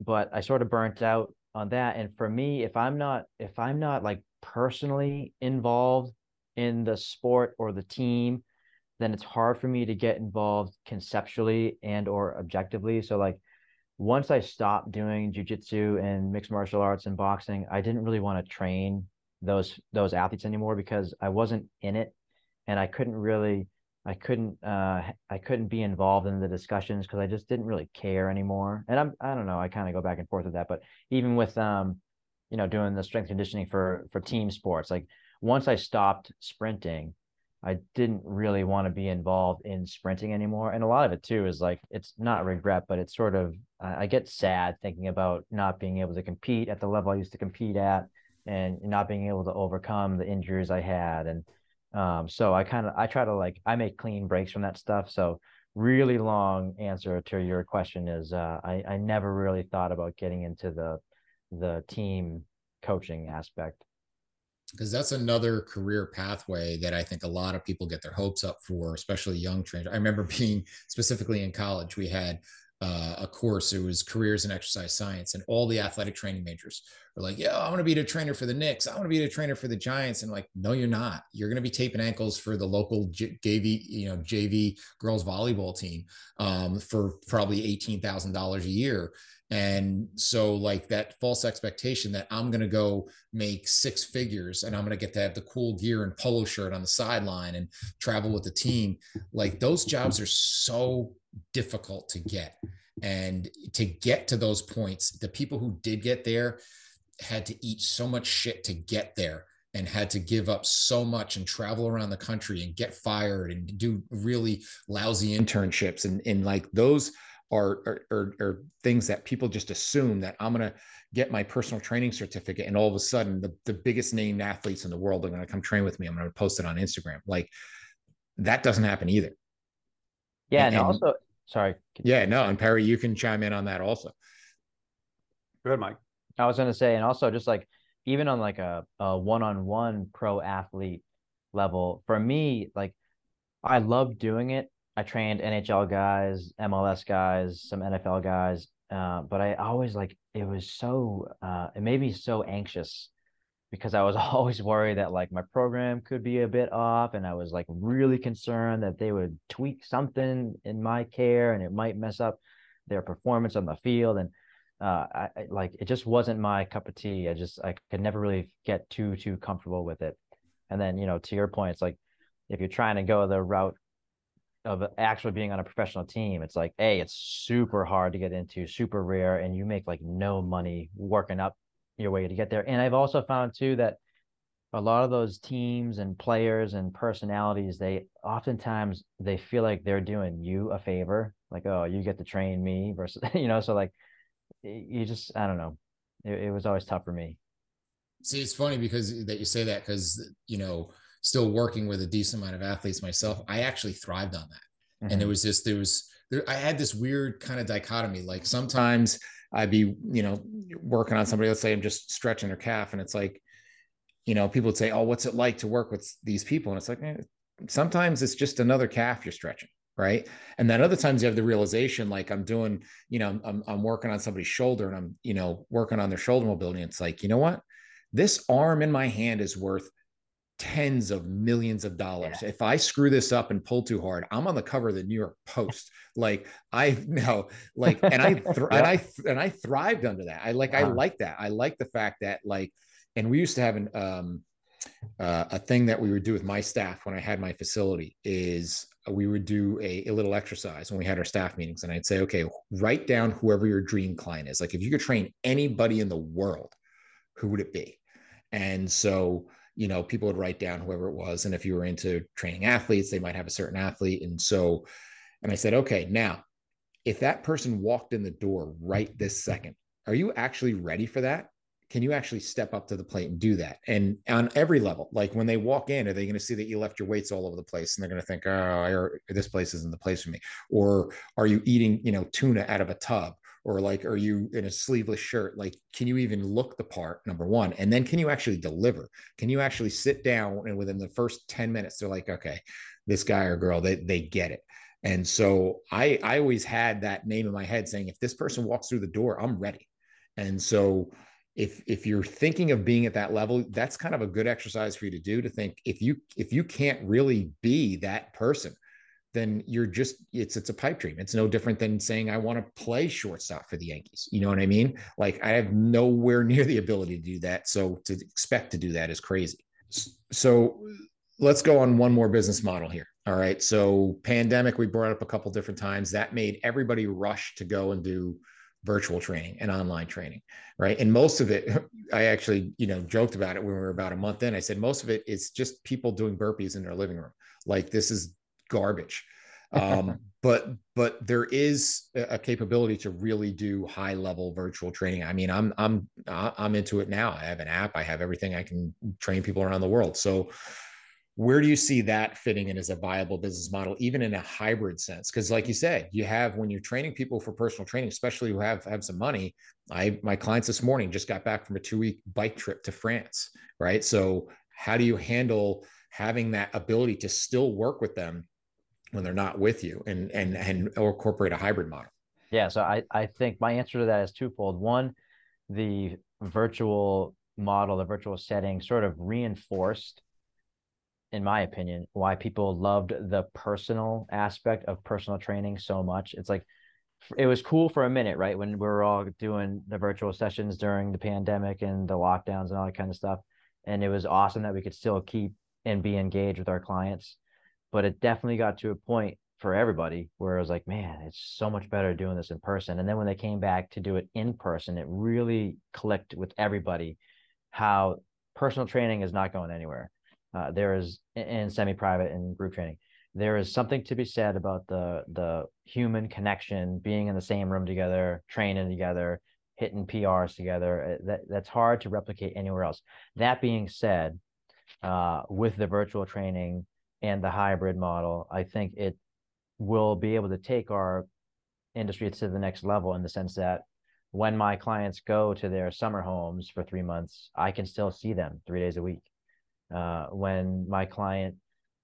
but I sort of burnt out on that. And for me, if I'm not, if I'm not like personally involved in the sport or the team, then it's hard for me to get involved conceptually and or objectively. So like once I stopped doing jujitsu and mixed martial arts and boxing, I didn't really want to train those those athletes anymore because I wasn't in it and I couldn't really I couldn't uh I couldn't be involved in the discussions because I just didn't really care anymore. And I'm I don't know, I kind of go back and forth with that. But even with um, you know, doing the strength conditioning for for team sports, like once I stopped sprinting, I didn't really want to be involved in sprinting anymore. And a lot of it too is like it's not regret, but it's sort of I get sad thinking about not being able to compete at the level I used to compete at and not being able to overcome the injuries I had. And um, so I kind of I try to like I make clean breaks from that stuff. So really long answer to your question is uh, I I never really thought about getting into the the team coaching aspect because that's another career pathway that I think a lot of people get their hopes up for, especially young trainers. I remember being specifically in college, we had uh, a course. It was careers in exercise science, and all the athletic training majors were like, "Yeah, I want to be a trainer for the Knicks. I want to be a trainer for the Giants." And like, no, you're not. You're going to be taping ankles for the local JV, you know, JV girls volleyball team um, for probably eighteen thousand dollars a year. And so, like that false expectation that I'm going to go make six figures and I'm going to get to have the cool gear and polo shirt on the sideline and travel with the team, like those jobs are so difficult to get. And to get to those points, the people who did get there had to eat so much shit to get there and had to give up so much and travel around the country and get fired and do really lousy internships and, and like those are, are, are, are things that people just assume that I'm going to get my personal training certificate and all of a sudden the, the biggest named athletes in the world are going to come train with me. I'm going to post it on Instagram. Like that doesn't happen either. Yeah. And, and also, sorry. Yeah, no. And Perry, you can chime in on that also. Go ahead, Mike. I was going to say, and also just like, even on like a, a one-on-one pro athlete level, for me, like I love doing it I trained NHL guys, MLS guys, some NFL guys, uh, but I always like it was so uh, it made me so anxious because I was always worried that like my program could be a bit off, and I was like really concerned that they would tweak something in my care and it might mess up their performance on the field. And uh, I, I like it just wasn't my cup of tea. I just I could never really get too too comfortable with it. And then you know to your point, it's like if you're trying to go the route of actually being on a professional team it's like hey it's super hard to get into super rare and you make like no money working up your way to get there. And i've also found too that a lot of those teams and players and personalities they oftentimes they feel like they're doing you a favor like oh you get to train me versus you know so like you just i don't know. It, it was always tough for me. See it's funny because that you say that because you know still working with a decent amount of athletes myself, I actually thrived on that. Mm-hmm. And it was just, there was, there, I had this weird kind of dichotomy. Like sometimes I'd be, you know, working on somebody, let's say I'm just stretching their calf, and it's like, you know, people would say, Oh, what's it like to work with these people? And it's like, eh, sometimes it's just another calf you're stretching. Right. And then other times you have the realization, like I'm doing, you know, I'm, I'm working on somebody's shoulder and I'm, you know, working on their shoulder mobility. And it's like, you know what? This arm in my hand is worth tens of millions of dollars. Yeah. If I screw this up and pull too hard, I'm on the cover of the New York Post. like I know, like, and I, th- yeah. and I, and I thrived under that. I like, I like that. I like the fact that like, and we used to have an, um, uh, a thing that we would do with my staff when I had my facility is we would do a, a, little exercise when we had our staff meetings. And I'd say, okay, write down whoever your dream client is. Like if you could train anybody in the world, who would it be? And so you know, people would write down whoever it was. And if you were into training athletes, they might have a certain athlete. And so, and I said, okay, now, if that person walked in the door right this second, are you actually ready for that? Can you actually step up to the plate and do that? And on every level, like when they walk in, are they going to see that you left your weights all over the place and they're going to think, oh, this place isn't the place for me? Or are you eating, you know, tuna out of a tub? Or like are you in a sleeveless shirt? Like can you even look the part number one? And then can you actually deliver? Can you actually sit down and within the first 10 minutes they're like okay this guy or girl they, they get it. And so i i always had that name in my head saying if this person walks through the door i'm ready. And so if if you're thinking of being at that level that's kind of a good exercise for you to do to think if you if you can't really be that person then you're just it's it's a pipe dream. It's no different than saying I want to play shortstop for the Yankees. You know what I mean? Like I have nowhere near the ability to do that. So to expect to do that is crazy. So let's go on one more business model here. All right. So pandemic we brought up a couple different times that made everybody rush to go and do virtual training and online training right and most of it i actually you know joked about it when we were about a month in i said most of it is just people doing burpees in their living room like this is garbage. Um, but but there is a capability to really do high level virtual training. I mean, I'm I'm I'm into it now. I have an app. I have everything. I can train people around the world. So where do you see that fitting in as a viable business model even in a hybrid sense because like you said you have when you're training people for personal training especially who have have some money i my clients this morning just got back from a two week bike trip to france right so how do you handle having that ability to still work with them when they're not with you and and and or incorporate a hybrid model. Yeah so i i think my answer to that is twofold. One the virtual model the virtual setting sort of reinforced in my opinion why people loved the personal aspect of personal training so much. It's like it was cool for a minute right? When we were all doing the virtual sessions during the pandemic and the lockdowns and all that kind of stuff. And it was awesome that we could still keep and be engaged with our clients but it definitely got to a point for everybody where I was like, man, it's so much better doing this in person. And then when they came back to do it in person, it really clicked with everybody how personal training is not going anywhere. Uh, there is in semi-private and group training, there is something to be said about the the human connection, being in the same room together, training together, hitting PRs together. Uh, that that's hard to replicate anywhere else. That being said, uh, with the virtual training and the hybrid model, I think it will be able to take our industry to the next level in the sense that when my clients go to their summer homes for three months, I can still see them three days a week. Uh, when my client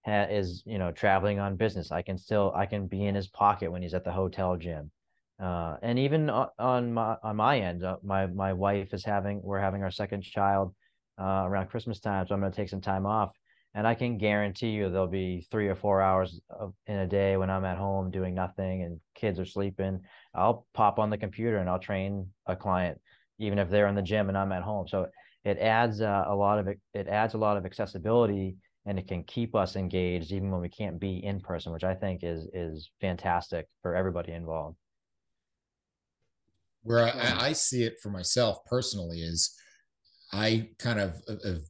ha- is, you know, traveling on business, I can still I can be in his pocket when he's at the hotel gym. Uh, and even on my on my end, uh, my my wife is having we're having our second child uh, around Christmas time, so I'm going to take some time off and I can guarantee you there'll be three or four hours of, in a day when I'm at home doing nothing and kids are sleeping. I'll pop on the computer and I'll train a client, even if they're in the gym and I'm at home. So it adds uh, a lot of it. It adds a lot of accessibility and it can keep us engaged even when we can't be in person, which I think is is fantastic for everybody involved. Where I, I see it for myself personally is I kind of have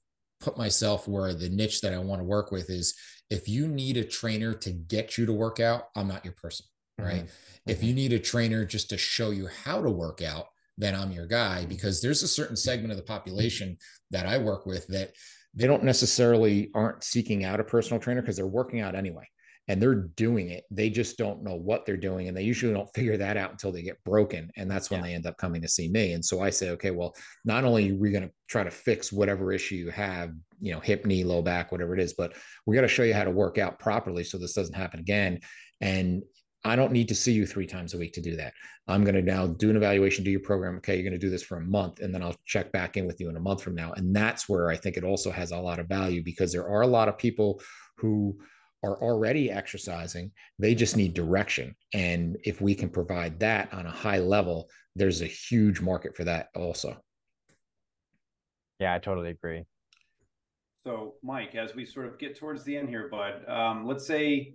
put myself where the niche that I want to work with is if you need a trainer to get you to work out, I'm not your person, right? Mm-hmm. If you mm-hmm. need a trainer just to show you how to work out, then I'm your guy because there's a certain segment of the population that I work with that they don't necessarily aren't seeking out a personal trainer because they're working out anyway and they're doing it. They just don't know what they're doing. And they usually don't figure that out until they get broken. And that's when yeah. they end up coming to see me. And so I say, okay, well, not only are we going to try to fix whatever issue you have, you know, hip, knee, low back, whatever it is, but we got to show you how to work out properly so this doesn't happen again. And I don't need to see you three times a week to do that. I'm going to now do an evaluation, do your program. Okay, you're going to do this for a month, and then I'll check back in with you in a month from now. And that's where I think it also has a lot of value because there are a lot of people who are already exercising. They just need direction. And if we can provide that on a high level, there's a huge market for that also. Yeah, I totally agree. So, Mike, as we sort of get towards the end here, bud, um, let's say,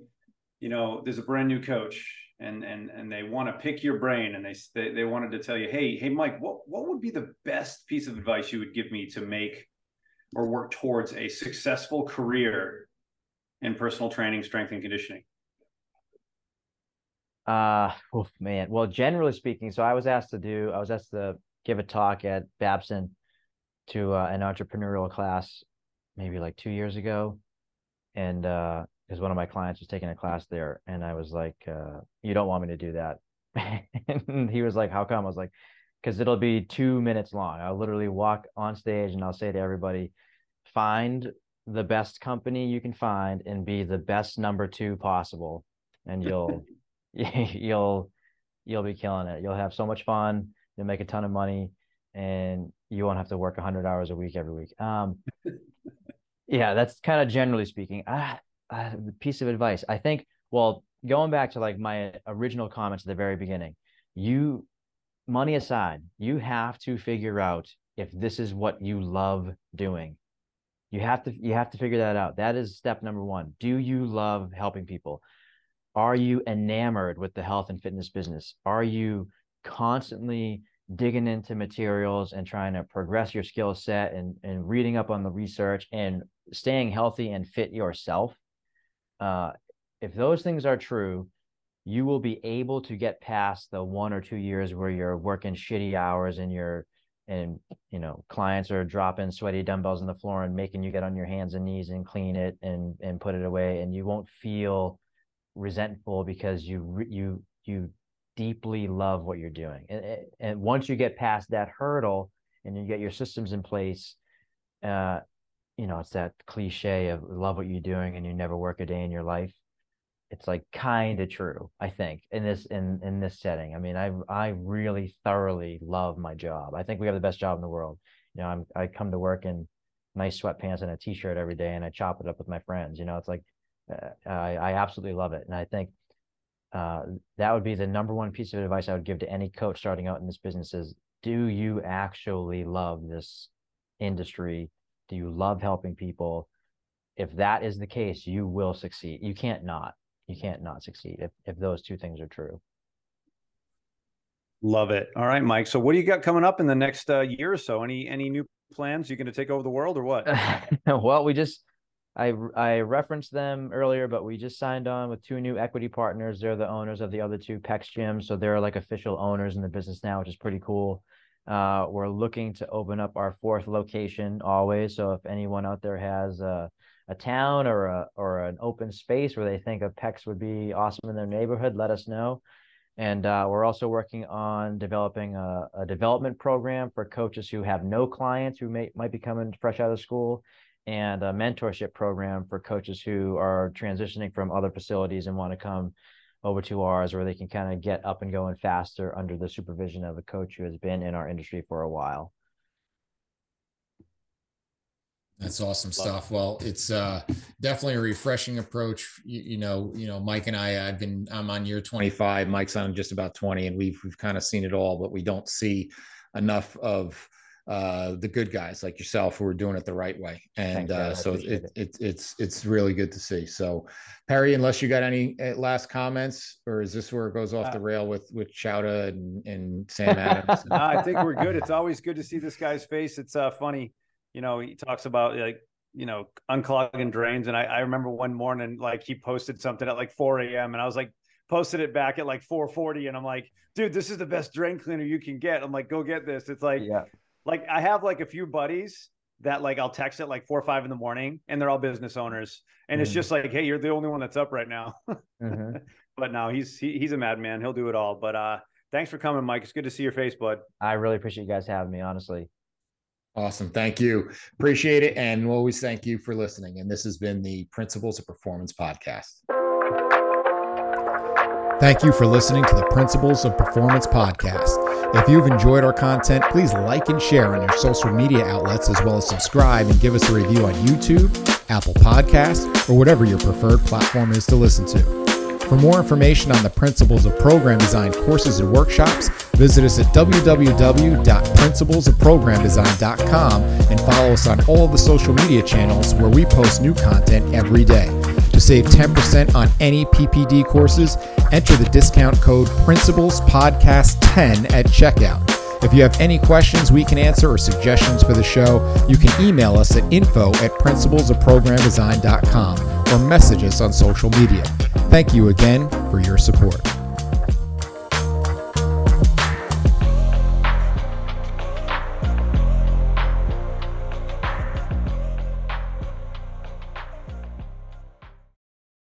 you know, there's a brand new coach and and and they want to pick your brain and they, they they wanted to tell you, hey, hey, Mike, what what would be the best piece of advice you would give me to make or work towards a successful career in personal training, strength and conditioning? Uh, oh man. Well, generally speaking, so I was asked to do, I was asked to give a talk at Babson to uh, an entrepreneurial class maybe like two years ago. And uh, because one of my clients was taking a class there, and I was like, uh, "You don't want me to do that." and he was like, How come? I was like, Because it'll be two minutes long. I'll literally walk on stage and I'll say to everybody, Find the best company you can find and be the best number two possible. And you'll, you'll, you'll be killing it. You'll have so much fun. You'll make a ton of money and you won't have to work 100 hours a week every week. Um, yeah, that's kind of generally speaking. Ah, ah, piece of advice. I think, well, going back to like my original comments at the very beginning, you, money aside, you have to figure out if this is what you love doing. You have to you have to figure that out. That is step number one. Do you love helping people? Are you enamored with the health and fitness business? Are you constantly digging into materials and trying to progress your skill set and, and reading up on the research and staying healthy and fit yourself, uh, if those things are true, you will be able to get past the one or two years where you're working shitty hours and you're and you know clients are dropping sweaty dumbbells on the floor and making you get on your hands and knees and clean it and and put it away and you won't feel resentful because you you you deeply love what you're doing. And, and once you get past that hurdle and you get your systems in place, uh, you know, it's that cliche of love what you're doing and you never work a day in your life. It's like kind of true, I think, in this in in this setting. I mean, I I really thoroughly love my job. I think we have the best job in the world. You know, I'm I come to work in nice sweatpants and a t-shirt every day, and I chop it up with my friends. You know, it's like uh, I I absolutely love it, and I think uh, that would be the number one piece of advice I would give to any coach starting out in this business is do you actually love this industry? Do you love helping people? If that is the case, you will succeed. You can't not. You can't not succeed if, if those two things are true. Love it. All right, Mike. So what do you got coming up in the next uh, year or so? Any any new plans? You're going to take over the world or what? well, we just I I referenced them earlier, but we just signed on with two new equity partners. They're the owners of the other two PEX gyms, so they're like official owners in the business now, which is pretty cool. Uh, we're looking to open up our fourth location always. So if anyone out there has a, a town or a or an open space where they think a PEX would be awesome in their neighborhood, let us know. And uh, we're also working on developing a, a, development program for coaches who have no clients who may might be coming fresh out of school and a mentorship program for coaches who are transitioning from other facilities and want to come over to ours where they can kind of get up and going faster under the supervision of a coach who has been in our industry for a while. That's awesome stuff. Well, it's uh, definitely a refreshing approach. You, you, know, you know, Mike and I, I've been, I'm on year 25. Mike's on just about 20, and we've we've kind of seen it all, but we don't see enough of uh, the good guys like yourself who are doing it the right way. And uh, so it, it, it, it's it's really good to see. So Perry, unless you got any eh, last comments, or is this where it goes off uh, the rail with with Chowda and, and Sam Adams? I think we're good. It's always good to see this guy's face. It's uh, funny, you know. He talks about like you know unclogging drains, and I, I remember one morning like he posted something at like 4 a.m. and I was like posted it back at like 4:40, and I'm like, dude, this is the best drain cleaner you can get. I'm like, go get this. It's like, yeah like I have like a few buddies that like I'll text at like four or five in the morning and they're all business owners. And mm-hmm. it's just like, hey, you're the only one that's up right now. mm-hmm. But no, he's he, he's a madman. He'll do it all. But uh thanks for coming, Mike. It's good to see your face, bud. I really appreciate you guys having me, honestly. Awesome. Thank you. Appreciate it. And we'll always thank you for listening. And this has been the Principles of Performance podcast. Thank you for listening to the Principles of Performance podcast. If you've enjoyed our content, please like and share on your social media outlets, as well as subscribe and give us a review on YouTube, Apple Podcasts, or whatever your preferred platform is to listen to. For more information on the principles of program design courses and workshops, visit us at www.principlesofprogramdesign.com and follow us on all of the social media channels where we post new content every day. To save 10% on any PPD courses, enter the discount code Principles Podcast 10 at checkout. If you have any questions we can answer or suggestions for the show, you can email us at info at principlesofprogramdesign.com or message us on social media. Thank you again for your support.